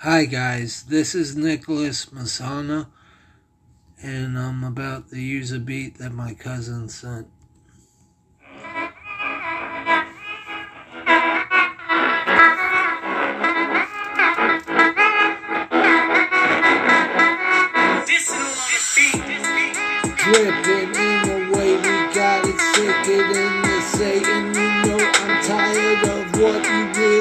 Hi guys, this is Nicholas Masana, and I'm about to use a beat that my cousin sent. Dripping in the way we got it the Satan. You know I'm tired of what you really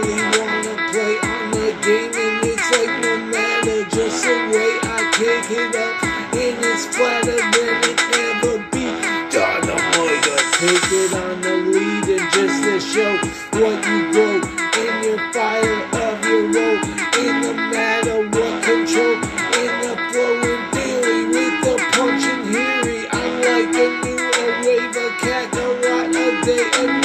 it up, and it's flatter than it ever be. Dynamite, I take it on the lead, and just to show what you grow in your fire of your role, in the matter what control, in the flowing theory with the punching theory. I'm like a new a wave, a kakarot, a day, a carrot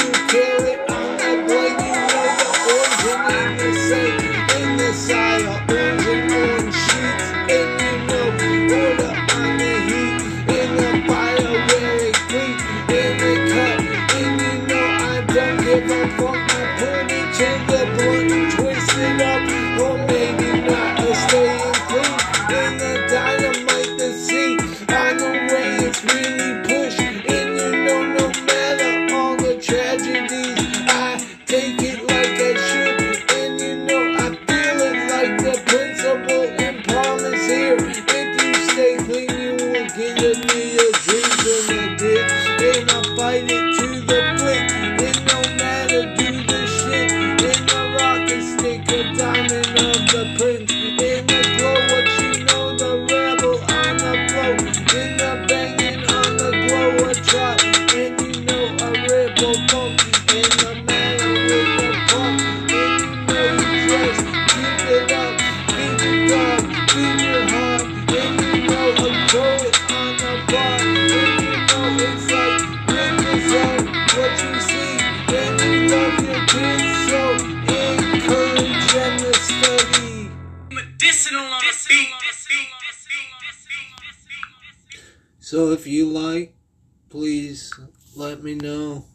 in the dynamite, the scene, on the way it's really pushed, and you know no matter all the tragedies, I take it like I should, and you know I feel it like the principle and promise here. If you stay clean, you will get give me your dreams and the dick, and I fight it to the flick, and no matter do the shit, in the rocket stick, a diamond of the prince, medicinal on the beat. So if you like, please let me know.